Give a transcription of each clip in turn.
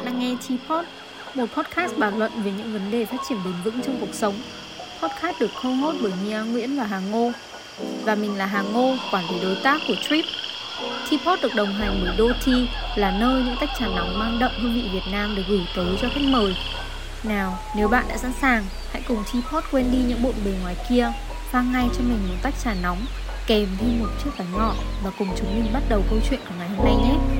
bạn đang nghe T-Pod, một podcast bàn luận về những vấn đề phát triển bền vững trong cuộc sống. Podcast được co-host bởi Mia Nguyễn và Hà Ngô. Và mình là Hà Ngô, quản lý đối tác của Trip. T-Pod được đồng hành bởi Đô là nơi những tách trà nóng mang đậm hương vị Việt Nam được gửi tới cho khách mời. Nào, nếu bạn đã sẵn sàng, hãy cùng T-Pod quên đi những bộn bề ngoài kia, pha ngay cho mình một tách trà nóng, kèm thêm một chiếc bánh ngọt và cùng chúng mình bắt đầu câu chuyện của ngày hôm nay nhé.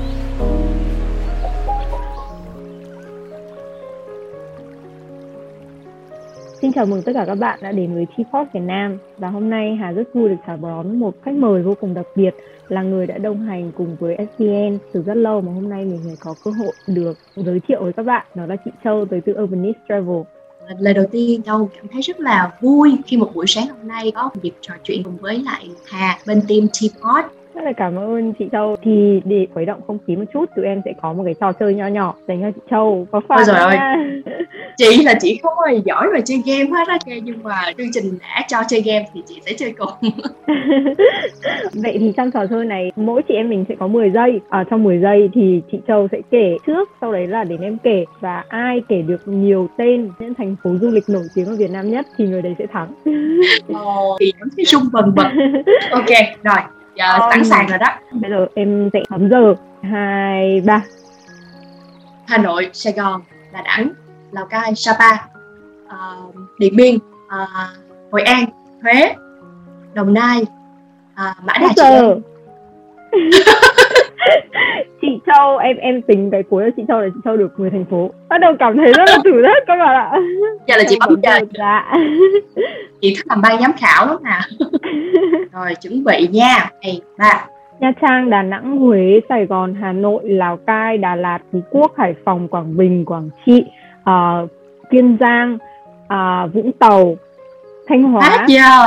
Xin chào mừng tất cả các bạn đã đến với T-Pop Việt Nam. Và hôm nay Hà rất vui được chào đón một khách mời vô cùng đặc biệt là người đã đồng hành cùng với SVN từ rất lâu mà hôm nay mình mới có cơ hội được giới thiệu với các bạn. Đó là chị Châu tới từ Urbanist Travel. Lời đầu tiên, châu cảm thấy rất là vui khi một buổi sáng hôm nay có dịp trò chuyện cùng với lại Hà bên team Teapot rất là cảm ơn chị Châu. Thì để khuấy động không khí một chút tụi em sẽ có một cái trò chơi nho nhỏ dành cho chị Châu. Có phải rồi ơi. chị là chị không hề giỏi về chơi game hết á nhưng mà chương trình đã cho chơi game thì chị sẽ chơi cùng. Vậy thì trong trò chơi này mỗi chị em mình sẽ có 10 giây. Ở trong 10 giây thì chị Châu sẽ kể trước sau đấy là đến em kể và ai kể được nhiều tên những thành phố du lịch nổi tiếng ở Việt Nam nhất thì người đấy sẽ thắng. Ồ, thì cảm thấy sung vần bật ok rồi giờ um, sẵn sàng rồi đó. bây giờ em sẽ bấm giờ. Hai ba. Hà Nội Sài Gòn Đà Nẵng Lào Cai Sapa uh, Điện Biên uh, Hội An Huế Đồng Nai uh, Mã Đà Chị chị Châu em em tính cái cuối là chị Châu là chị Châu được 10 thành phố. Bắt đầu cảm thấy rất là thử thách các bạn ạ. Giờ là chị bấm giờ dạ chị thích làm bay giám khảo lắm nè rồi chuẩn bị nha. Này ba. Nha Trang, Đà Nẵng, Huế, Sài Gòn, Hà Nội, Lào Cai, Đà Lạt, Phú Quốc, Hải Phòng, Quảng Bình, Quảng Trị, uh, Kiên Giang, uh, Vũng Tàu, Thanh Hóa. Hết giờ.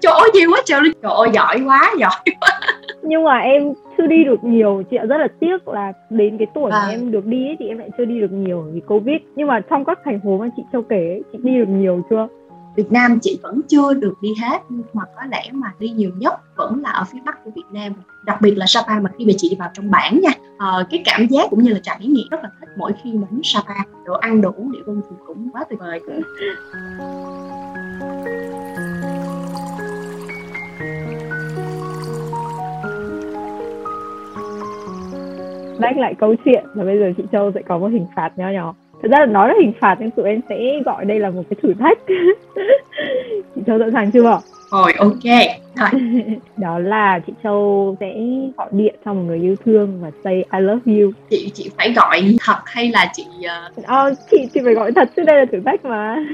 Chỗ gì quá trời Trời ơi giỏi quá, giỏi quá. Nhưng mà em chưa đi được nhiều. Chị ạ rất là tiếc là đến cái tuổi à. mà em được đi ấy, thì em lại chưa đi được nhiều vì covid. Nhưng mà trong các thành phố mà chị châu kể ấy, chị đi được nhiều chưa? Việt Nam chị vẫn chưa được đi hết nhưng mà có lẽ mà đi nhiều nhất vẫn là ở phía bắc của Việt Nam. Đặc biệt là Sapa mà khi mà chị đi vào trong bản nha à, cái cảm giác cũng như là trải nghiệm rất là thích mỗi khi đến Sapa. Đồ ăn đồ uống địa phương thì cũng quá tuyệt vời back lại câu chuyện và bây giờ chị Châu sẽ có một hình phạt nho nhỏ. Thật ra là nói là hình phạt nhưng tụi em sẽ gọi đây là một cái thử thách. Chị Châu sẵn sàng chưa? Rồi ok. Rồi. đó là chị Châu sẽ gọi điện cho một người yêu thương và say I love you. Chị chị phải gọi thật hay là chị uh... ờ, chị chị phải gọi thật chứ đây là thử thách mà.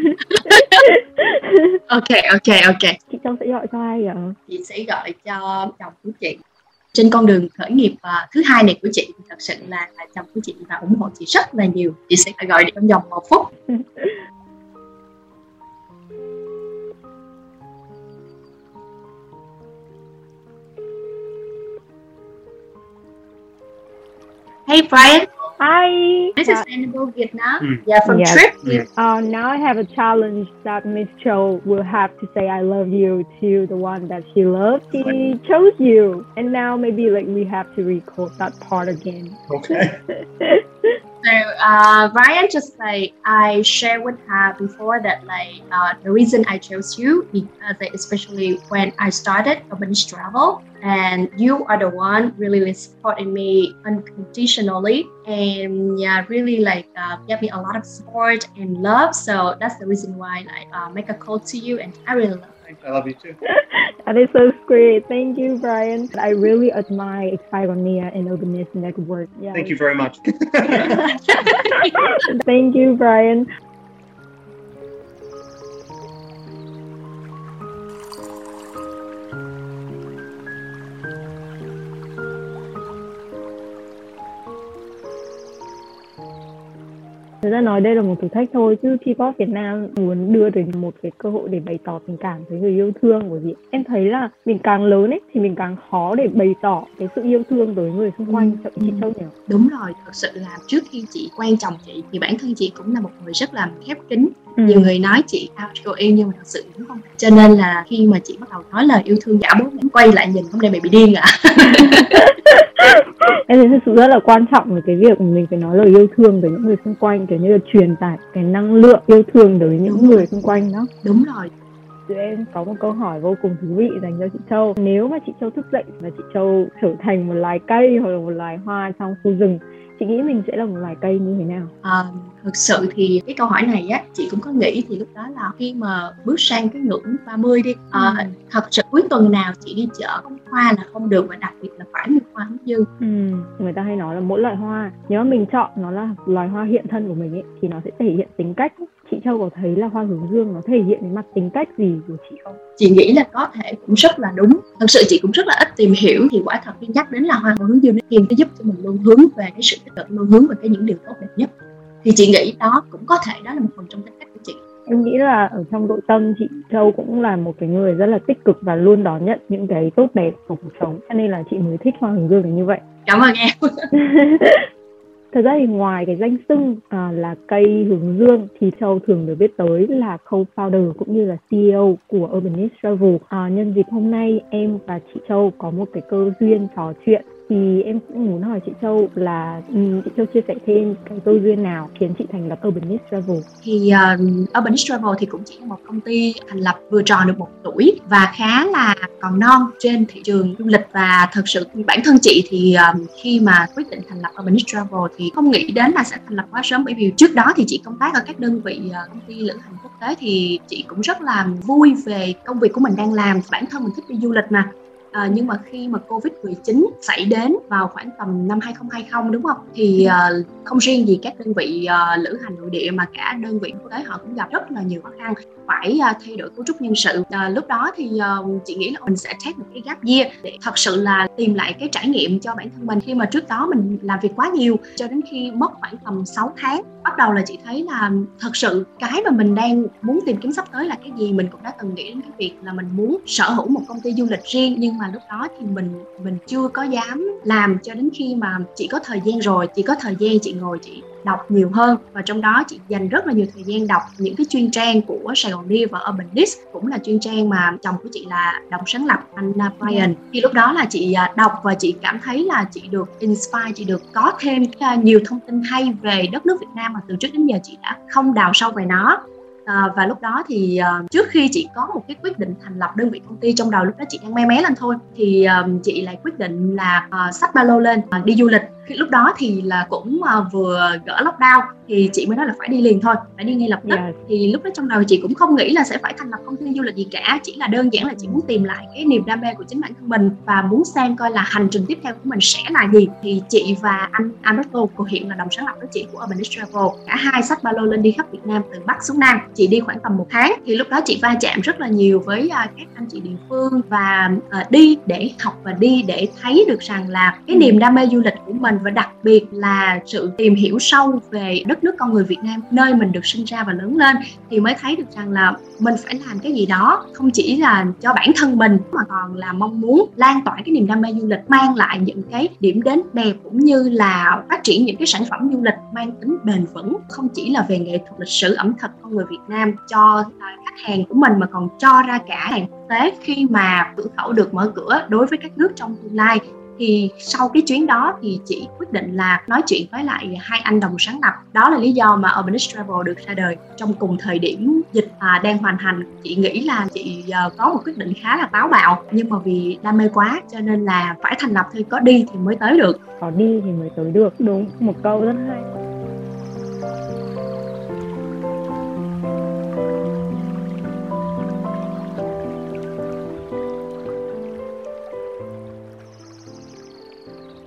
Ok ok ok. Chị Châu sẽ gọi cho ai ạ chị sẽ gọi cho chồng của chị trên con đường khởi nghiệp uh, thứ hai này của chị thật sự là, là chồng của chị và ủng hộ chị rất là nhiều. Chị sẽ phải gọi điện trong vòng một phút. Hey Brian, Hi. This is Sustainable Vietnam. Mm. Yeah, from yes. Trip. Yeah. Uh, now I have a challenge that Miss Cho will have to say I love you to the one that she loves. She chose you. And now maybe like we have to record that part again. Okay. So uh, Ryan just like I shared with her before that like uh, the reason I chose you because especially when I started urbanist travel and you are the one really supporting me unconditionally and yeah really like uh, gave me a lot of support and love so that's the reason why I uh, make a call to you and I really love Thanks. I love you too. that is so great. Thank you, Brian. I really admire Expironia and Openness Network. Yeah. Thank you very much. Thank you, Brian. Thực ra nói đây là một thử thách thôi chứ khi có Việt Nam muốn đưa đến một cái cơ hội để bày tỏ tình cảm với người yêu thương của gì em thấy là mình càng lớn ấy thì mình càng khó để bày tỏ cái sự yêu thương tới người xung quanh ừ. chị Châu nhỉ? Đúng rồi, thật sự là trước khi chị quen chồng chị thì bản thân chị cũng là một người rất là khép kín ừ. nhiều người nói chị outgoing nhưng mà thật sự cũng không cho nên là khi mà chị bắt đầu nói lời yêu thương giả bố quay lại nhìn hôm nay mày bị điên à em thấy thực sự rất là quan trọng về cái việc mình phải nói lời yêu thương với những người xung quanh kiểu như là truyền tải cái năng lượng yêu thương đối với những Đúng người rồi. xung quanh đó Đúng rồi tụi em có một câu hỏi vô cùng thú vị dành cho chị Châu nếu mà chị Châu thức dậy và chị Châu trở thành một loài cây hoặc là một loài hoa trong khu rừng chị nghĩ mình sẽ là một loài cây như thế nào à, thực sự thì cái câu hỏi này á chị cũng có nghĩ thì lúc đó là khi mà bước sang cái ngưỡng 30 đi à, ừ. thật sự cuối tuần nào chị đi chợ không hoa là không được và đặc biệt là phải mua hoa hướng dương ừ. người ta hay nói là mỗi loại hoa nếu mà mình chọn nó là loài hoa hiện thân của mình ấy thì nó sẽ thể hiện tính cách chị Châu có thấy là hoa hướng dương nó thể hiện cái mặt tính cách gì của chị không? Chị nghĩ là có thể cũng rất là đúng. Thật sự chị cũng rất là ít tìm hiểu thì quả thật khi nhắc đến là hoa hướng dương nó giúp cho mình luôn hướng về cái sự tích cực, luôn hướng về cái những điều tốt đẹp nhất. Thì chị nghĩ đó cũng có thể đó là một phần trong tính cách của chị. Em nghĩ là ở trong nội tâm chị Châu cũng là một cái người rất là tích cực và luôn đón nhận những cái tốt đẹp của cuộc sống. Cho nên là chị mới thích hoa hướng dương là như vậy. Cảm ơn em. Thật ra thì ngoài cái danh xưng à, là cây hướng dương thì Châu thường được biết tới là co-founder cũng như là CEO của Urbanist Travel. À, nhân dịp hôm nay em và chị Châu có một cái cơ duyên trò chuyện thì em cũng muốn hỏi chị Châu là um, chị Châu chia sẻ thêm cái cơ duyên nào khiến chị thành lập Urbanist Travel? Thì ờ, uh, Urbanist Travel thì cũng chỉ là một công ty thành lập vừa tròn được một tuổi và khá là còn non trên thị trường du lịch. Và thật sự bản thân chị thì um, khi mà quyết định thành lập Urbanist Travel thì không nghĩ đến là sẽ thành lập quá sớm. Bởi vì trước đó thì chị công tác ở các đơn vị uh, công ty lữ hành quốc tế thì chị cũng rất là vui về công việc của mình đang làm. Bản thân mình thích đi du lịch mà à, nhưng mà khi mà covid 19 xảy đến vào khoảng tầm năm 2020 đúng không? Thì à, không riêng gì các đơn vị à, lữ hành nội địa mà cả đơn vị quốc tế họ cũng gặp rất là nhiều khó khăn phải à, thay đổi cấu trúc nhân sự. À, lúc đó thì à, chị nghĩ là mình sẽ take một cái gap year để thật sự là tìm lại cái trải nghiệm cho bản thân mình. Khi mà trước đó mình làm việc quá nhiều cho đến khi mất khoảng tầm 6 tháng bắt đầu là chị thấy là thật sự cái mà mình đang muốn tìm kiếm sắp tới là cái gì? Mình cũng đã từng nghĩ đến cái việc là mình muốn sở hữu một công ty du lịch riêng nhưng mà lúc đó thì mình mình chưa có dám làm cho đến khi mà chị có thời gian rồi, chị có thời gian chị ngồi chị đọc nhiều hơn. Và trong đó chị dành rất là nhiều thời gian đọc những cái chuyên trang của Sài Gòn Deal và Urban List, cũng là chuyên trang mà chồng của chị là đồng sáng lập anh Brian thì lúc đó là chị à, đọc và chị cảm thấy là chị được inspire, chị được có thêm à, nhiều thông tin hay về đất nước Việt Nam mà từ trước đến giờ chị đã không đào sâu về nó à, và lúc đó thì uh, trước khi chị có một cái quyết định thành lập đơn vị công ty trong đầu lúc đó chị đang mé mé lên thôi. Thì uh, chị lại quyết định là uh, xách ba lô lên uh, đi du lịch khi lúc đó thì là cũng uh, vừa gỡ lockdown thì chị mới nói là phải đi liền thôi phải đi ngay lập tức. Yeah. thì lúc đó trong đầu chị cũng không nghĩ là sẽ phải thành lập công ty du lịch gì cả chỉ là đơn giản là chị muốn tìm lại cái niềm đam mê của chính bản thân mình và muốn xem coi là hành trình tiếp theo của mình sẽ là gì. Thì chị và anh Alberto của hiện là đồng sáng lập với chị của Urban Travel. Cả hai sách ba lô lên đi khắp Việt Nam từ Bắc xuống Nam. Chị đi khoảng tầm một tháng. Thì lúc đó chị va chạm rất là nhiều với uh, các anh chị địa phương và uh, đi để học và đi để thấy được rằng là cái niềm đam mê du lịch của mình và đặc biệt là sự tìm hiểu sâu về đất đất nước con người Việt Nam, nơi mình được sinh ra và lớn lên, thì mới thấy được rằng là mình phải làm cái gì đó không chỉ là cho bản thân mình, mà còn là mong muốn lan tỏa cái niềm đam mê du lịch, mang lại những cái điểm đến đẹp cũng như là phát triển những cái sản phẩm du lịch mang tính bền vững, không chỉ là về nghệ thuật, lịch sử, ẩm thực con người Việt Nam cho à, khách hàng của mình, mà còn cho ra cả hàng quốc tế khi mà cửa khẩu được mở cửa đối với các nước trong tương lai thì sau cái chuyến đó thì chị quyết định là nói chuyện với lại hai anh đồng sáng lập. Đó là lý do mà Urbanist Travel được ra đời. Trong cùng thời điểm dịch à, đang hoàn thành chị nghĩ là chị giờ có một quyết định khá là táo bạo. Nhưng mà vì đam mê quá cho nên là phải thành lập thì có đi thì mới tới được. Có đi thì mới tới được đúng. Một câu rất hay.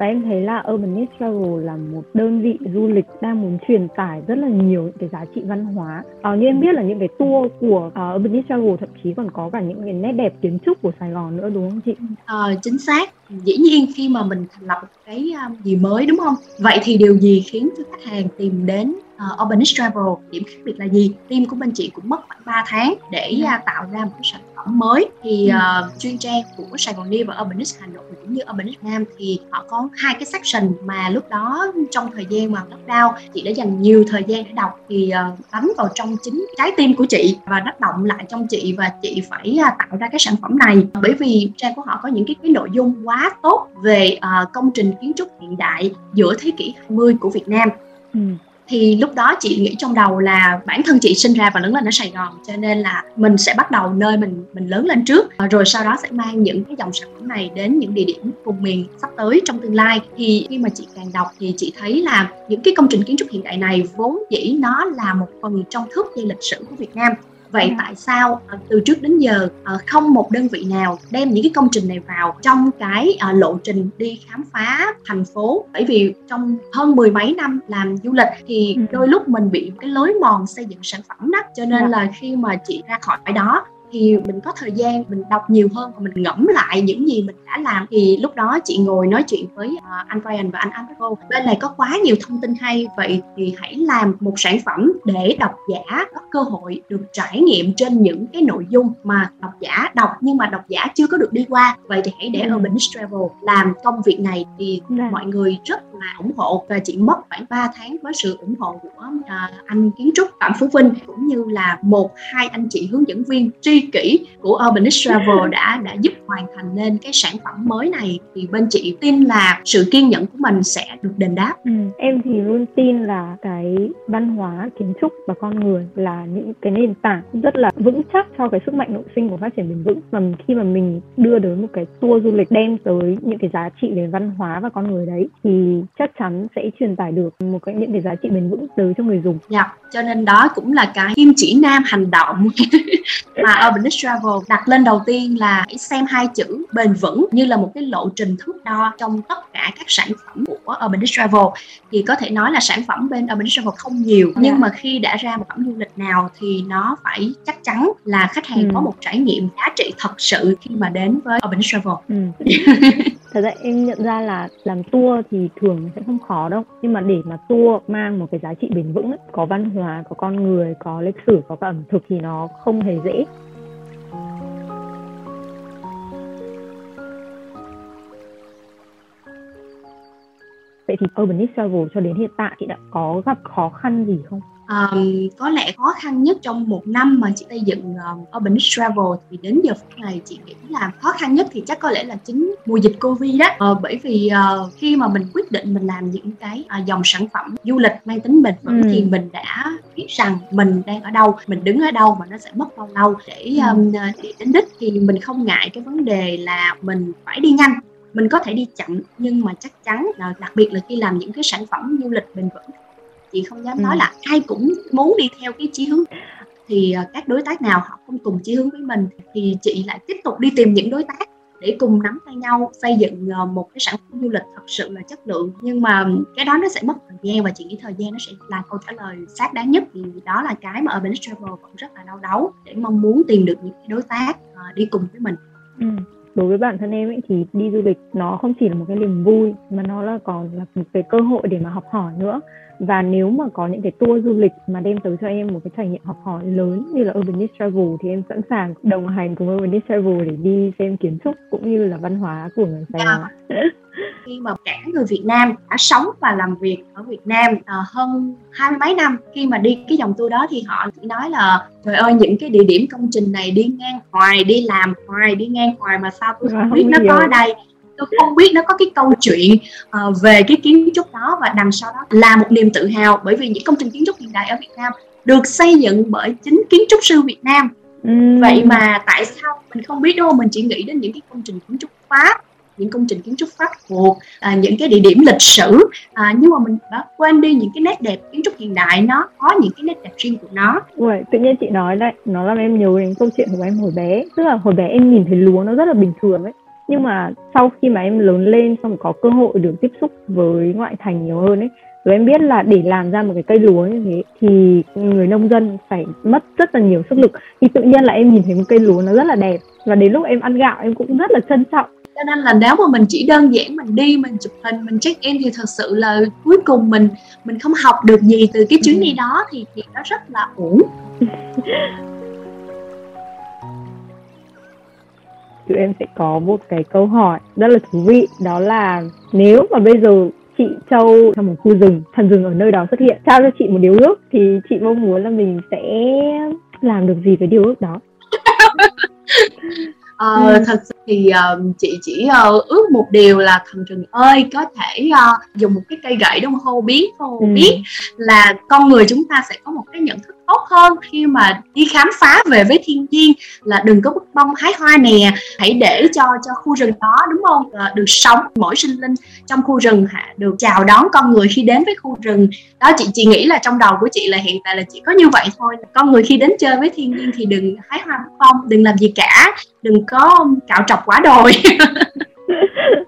Em thấy là Urbanist Travel là một đơn vị du lịch đang muốn truyền tải rất là nhiều những cái giá trị văn hóa. À, như em biết là những cái tour của uh, Urbanist Travel thậm chí còn có cả những cái nét đẹp kiến trúc của Sài Gòn nữa đúng không chị? À, chính xác. Dĩ nhiên khi mà mình thành lập một cái um, gì mới đúng không? Vậy thì điều gì khiến cho khách hàng tìm đến uh, Urbanist Travel? Điểm khác biệt là gì? Team của bên chị cũng mất khoảng 3 tháng để uh, tạo ra một cái sản phẩm mới thì uh, chuyên trang của Sài Gòn News và Urbanist Hà Nội cũng như Urbanist Nam thì họ có hai cái section mà lúc đó trong thời gian mà lockdown chị đã dành nhiều thời gian để đọc thì uh, đánh vào trong chính trái tim của chị và tác động lại trong chị và chị phải uh, tạo ra cái sản phẩm này. Bởi vì trang của họ có những cái, cái nội dung quá tốt về uh, công trình kiến trúc hiện đại giữa thế kỷ 20 của Việt Nam. Ừ thì lúc đó chị nghĩ trong đầu là bản thân chị sinh ra và lớn lên ở Sài Gòn, cho nên là mình sẽ bắt đầu nơi mình mình lớn lên trước. Ờ, rồi sau đó sẽ mang những cái dòng sản phẩm này đến những địa điểm vùng miền sắp tới trong tương lai. Thì khi mà chị càng đọc thì chị thấy là những cái công trình kiến trúc hiện đại này vốn dĩ nó là một phần trong thước dây lịch sử của Việt Nam vậy tại sao ờ, từ trước đến giờ ờ, không một đơn vị nào đem những cái công trình này vào trong cái ờ, lộ trình đi khám phá thành phố bởi vì trong hơn mười mấy năm làm du lịch thì ừ. đôi lúc mình bị cái lối mòn xây dựng sản phẩm đó cho nên dạ. là khi mà chị ra khỏi đó thì mình có thời gian mình đọc nhiều hơn và mình ngẫm lại những gì mình đã làm thì lúc đó chị ngồi nói chuyện với uh, anh Ryan và anh Alvaro bên này có quá nhiều thông tin hay vậy thì hãy làm một sản phẩm để độc giả có cơ hội được trải nghiệm trên những cái nội dung mà độc giả đọc nhưng mà độc giả chưa có được đi qua vậy thì hãy để ừ. Urban Travel làm công việc này thì. Dạ. mọi người rất là ủng hộ và chị mất khoảng 3 tháng với sự ủng hộ của uh, anh kiến trúc Phạm Phú Vinh cũng như là một hai anh chị hướng dẫn viên tri kỹ của Urbanist Travel đã đã giúp hoàn thành nên cái sản phẩm mới này thì bên chị tin là sự kiên nhẫn của mình sẽ được đền đáp. Ừ, em thì luôn tin là cái văn hóa kiến trúc và con người là những cái nền tảng rất là vững chắc cho cái sức mạnh nội sinh của phát triển bền vững và khi mà mình đưa đến một cái tour du lịch đem tới những cái giá trị về văn hóa và con người đấy thì chắc chắn sẽ truyền tải được một cái những cái giá trị bền vững tới cho người dùng. Dạ, cho nên đó cũng là cái kim chỉ nam hành động mà Urbanist Travel đặt lên đầu tiên là hãy xem hai chữ bền vững như là một cái lộ trình thước đo trong tất cả các sản phẩm của Urbanist Travel thì có thể nói là sản phẩm bên Urbanist Travel không nhiều nhưng yeah. Dạ. mà khi đã ra một phẩm du lịch nào thì nó phải chắc chắn là khách hàng ừ. có một trải nghiệm giá trị thật sự khi mà đến với Urbanist Travel. Ừ. thật ra em nhận ra là làm tour thì thường sẽ không khó đâu nhưng mà để mà tour mang một cái giá trị bền vững ấy, có văn hóa có con người có lịch sử có cả ẩm thực thì nó không hề dễ Vậy thì Urbanist Travel cho đến hiện tại chị đã có gặp khó khăn gì không? um, có lẽ khó khăn nhất trong một năm mà chị xây dựng um, Urbanist Travel thì đến giờ phút này chị nghĩ là khó khăn nhất thì chắc có lẽ là chính mùa dịch Covid đó uh, bởi vì uh, khi mà mình quyết định mình làm những cái uh, dòng sản phẩm du lịch mang tính bền vững ừ. thì mình đã biết rằng mình đang ở đâu mình đứng ở đâu mà nó sẽ mất bao lâu để um, để đến đích thì mình không ngại cái vấn đề là mình phải đi nhanh mình có thể đi chậm nhưng mà chắc chắn là đặc biệt là khi làm những cái sản phẩm du lịch bền vững. Chị không dám ừ. nói là ai cũng muốn đi theo cái chí hướng. Thì uh, các đối tác nào họ không cùng chí hướng với mình thì chị lại tiếp tục đi tìm những đối tác để cùng nắm tay nhau xây dựng uh, một cái sản phẩm du lịch thật sự là chất lượng. Nhưng mà cái đó nó sẽ mất thời gian và chị nghĩ thời gian nó sẽ là câu trả lời xác đáng nhất. Thì đó là cái mà Urban Travel vẫn rất là đau đấu để mong muốn tìm được những cái đối tác uh, đi cùng với mình. Ừ đối với bản thân em ấy thì đi du lịch nó không chỉ là một cái niềm vui, mà nó là còn là một cái cơ hội để mà học hỏi nữa và nếu mà có những cái tour du lịch mà đem tới cho em một cái trải nghiệm học hỏi lớn như là Urbanist Travel thì em sẵn sàng đồng hành cùng Urbanist Travel để đi xem kiến trúc cũng như là văn hóa của người Sài Gòn. Khi mà cả người Việt Nam đã sống và làm việc ở Việt Nam uh, hơn hai mươi mấy năm khi mà đi cái dòng tour đó thì họ chỉ nói là trời ơi những cái địa điểm công trình này đi ngang hoài đi làm hoài đi ngang hoài mà sao tôi không biết nó có ở đây tôi không biết nó có cái câu chuyện uh, về cái kiến trúc đó và đằng sau đó là một niềm tự hào bởi vì những công trình kiến trúc hiện đại ở Việt Nam được xây dựng bởi chính kiến trúc sư Việt Nam. Uhm. vậy mà tại sao mình không biết đâu mình chỉ nghĩ đến những cái công trình kiến trúc Pháp những công trình kiến trúc pháp thuộc à, những cái địa điểm lịch sử à, nhưng mà mình đã quên đi những cái nét đẹp kiến trúc hiện đại nó có những cái nét đẹp riêng của nó. Ui, tự nhiên chị nói đấy nó làm em nhớ đến câu chuyện của em hồi bé. Tức là hồi bé em nhìn thấy lúa nó rất là bình thường ấy nhưng mà sau khi mà em lớn lên xong có cơ hội được tiếp xúc với ngoại thành nhiều hơn ấy rồi em biết là để làm ra một cái cây lúa như thế thì người nông dân phải mất rất là nhiều sức lực. Thì tự nhiên là em nhìn thấy một cây lúa nó rất là đẹp và đến lúc em ăn gạo em cũng rất là trân trọng. Cho nên là nếu mà mình chỉ đơn giản mình đi mình chụp hình mình check in thì thật sự là cuối cùng mình mình không học được gì từ cái chuyến đi đó thì thì nó rất là uổng tụi em sẽ có một cái câu hỏi rất là thú vị đó là nếu mà bây giờ chị Châu trong một khu rừng, thần rừng ở nơi đó xuất hiện, trao cho chị một điều ước thì chị mong muốn là mình sẽ làm được gì với điều ước đó? Ờ, ừ. thật thì uh, chị chỉ uh, ước một điều là thần rừng ơi có thể uh, dùng một cái cây gậy đông hô biến hô ừ. biết là con người chúng ta sẽ có một cái nhận thức tốt hơn khi mà đi khám phá về với thiên nhiên là đừng có bức bông hái hoa nè. Hãy để cho cho khu rừng đó đúng không? À, được sống mỗi sinh linh trong khu rừng hả được chào đón con người khi đến với khu rừng. Đó chị chị nghĩ là trong đầu của chị là hiện tại là chỉ có như vậy thôi. Con người khi đến chơi với thiên nhiên thì đừng hái hoa bức bông đừng làm gì cả. Đừng có cạo trọc quá đồi.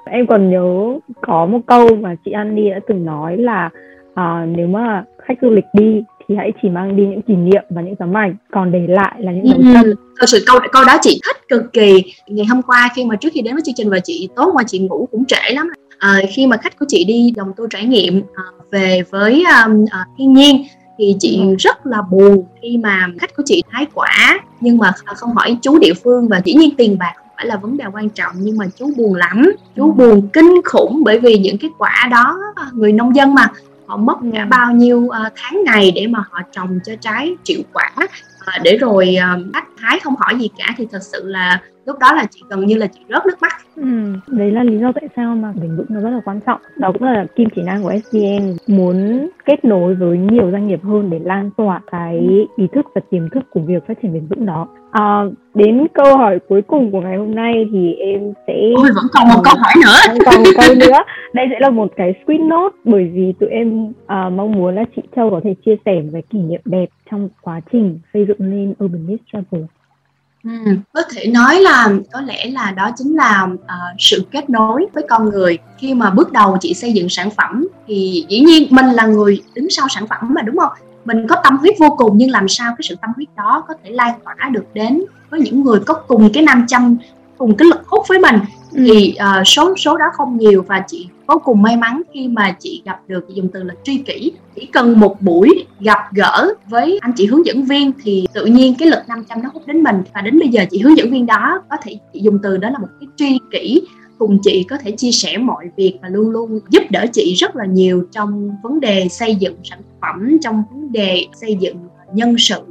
Em còn nhớ có một câu mà chị Annie đã từng nói là à, nếu mà khách du lịch đi thì hãy chỉ mang đi những kỷ niệm và những tấm ảnh. Còn để lại là những dấu chân. ừ, thật sự câu câu đó chị thích cực kỳ. Ngày hôm qua khi mà trước khi đến với chương trình và chị tối qua chị ngủ cũng trễ lắm. À, khi mà khách của chị đi đồng tour trải nghiệm à, về với um, à, thiên nhiên thì chị ừ. rất là buồn khi mà khách của chị hái quả nhưng mà không hỏi chú địa phương và dĩ nhiên tiền bạc phải là vấn đề quan trọng nhưng mà chú buồn lắm. Chú ừ. buồn kinh khủng bởi vì những cái quả đó người nông dân mà họ mất cả bao nhiêu uh, tháng ngày để mà họ trồng cho trái triệu quả. Uh, để rồi uh, bác hái không hỏi gì cả thì thật sự là lúc đó là chị gần như là chị rớt nước mắt. Ừ, đấy là lý do tại sao mà bền vững nó rất là quan trọng. Đó cũng là kim chỉ nam của SVN muốn kết nối với nhiều doanh nghiệp hơn để lan tỏa cái ý thức và tiềm thức của việc phát triển bền vững đó. À, đến câu hỏi cuối cùng của ngày hôm nay thì em sẽ Ôi, vẫn còn một câu hỏi nữa. Còn một câu nữa. Đây sẽ là một cái screen note bởi vì tụi em uh, mong muốn là chị Châu có thể chia sẻ về kỷ niệm đẹp trong quá trình xây dựng nên Urbanist Travel Ừ, có thể nói là có lẽ là đó chính là uh, sự kết nối với con người. Khi mà bước đầu chị xây dựng sản phẩm thì dĩ nhiên mình là người đứng sau sản phẩm mà đúng không? Mình có tâm huyết vô cùng nhưng làm sao cái sự tâm huyết đó có thể lan tỏa được đến với những người có cùng cái nam châm cùng cái lực hút với mình? Ừ. thì uh, số số đó không nhiều và chị vô cùng may mắn khi mà chị gặp được chị dùng từ là tri kỷ. Chỉ cần một buổi gặp gỡ với anh chị hướng dẫn viên thì tự nhiên cái lực 500 nó hút đến mình. Và đến bây giờ chị hướng dẫn viên đó có thể chị dùng từ đó là một cái tri kỷ cùng chị có thể chia sẻ mọi việc và luôn luôn giúp đỡ chị rất là nhiều trong vấn đề xây dựng sản phẩm trong vấn đề xây dựng nhân sự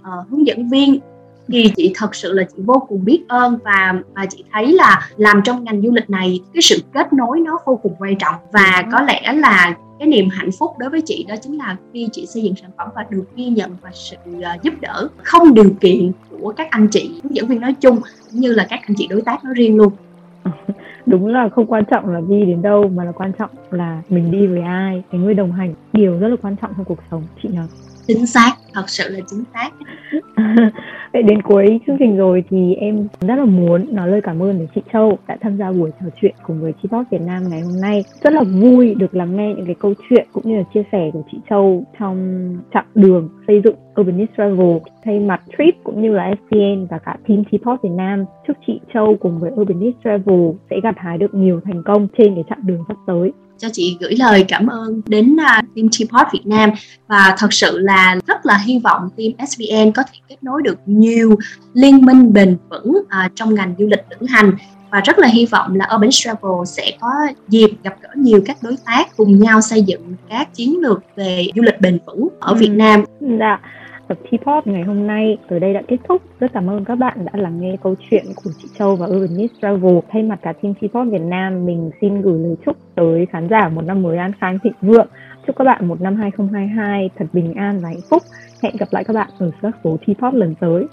uh, hướng dẫn viên thì chị thật sự là chị vô cùng biết ơn và và chị thấy là làm trong ngành du lịch này cái sự kết nối nó vô cùng quan trọng. Và có lẽ là cái niềm hạnh phúc đối với chị đó chính là khi chị xây dựng sản phẩm và được ghi nhận và sự uh, giúp đỡ không điều kiện của các anh chị hướng dẫn viên nói chung cũng như là các anh chị đối tác nói riêng luôn. Đúng là không quan trọng là đi đến đâu mà là quan trọng là mình đi với ai cái người đồng hành điều rất là quan trọng trong cuộc sống chị nhớ chính xác, thật sự là chính xác. Vậy đến cuối chương trình rồi thì em rất là muốn nói lời cảm ơn đến chị Châu đã tham gia buổi trò chuyện cùng với Chipop Việt Nam ngày hôm nay. Rất là vui được lắng nghe những cái câu chuyện cũng như là chia sẻ của chị Châu trong chặng đường xây dựng Urbanist Travel, thay mặt Trip cũng như là SCN và cả team Chipop Việt Nam. Chúc chị Châu cùng với Urbanist Travel sẽ gặt hái được nhiều thành công trên cái chặng đường sắp tới cho chị gửi lời cảm ơn đến uh, team Teapot Việt Nam và thật sự là rất là hy vọng team SVN có thể kết nối được nhiều liên minh bền vững uh, trong ngành du lịch lữ hành và rất là hy vọng là Urban Travel sẽ có dịp gặp gỡ nhiều các đối tác cùng nhau xây dựng các chiến lược về du lịch bền vững ở ừ. Việt Nam. Dạ tập T-pop ngày hôm nay tới đây đã kết thúc. Rất cảm ơn các bạn đã lắng nghe câu chuyện của chị Châu và Urbanist Travel. Thay mặt cả team T-pop Việt Nam, mình xin gửi lời chúc tới khán giả một năm mới an khang thịnh vượng. Chúc các bạn một năm 2022 thật bình an và hạnh phúc. Hẹn gặp lại các bạn ở các số T-pop lần tới.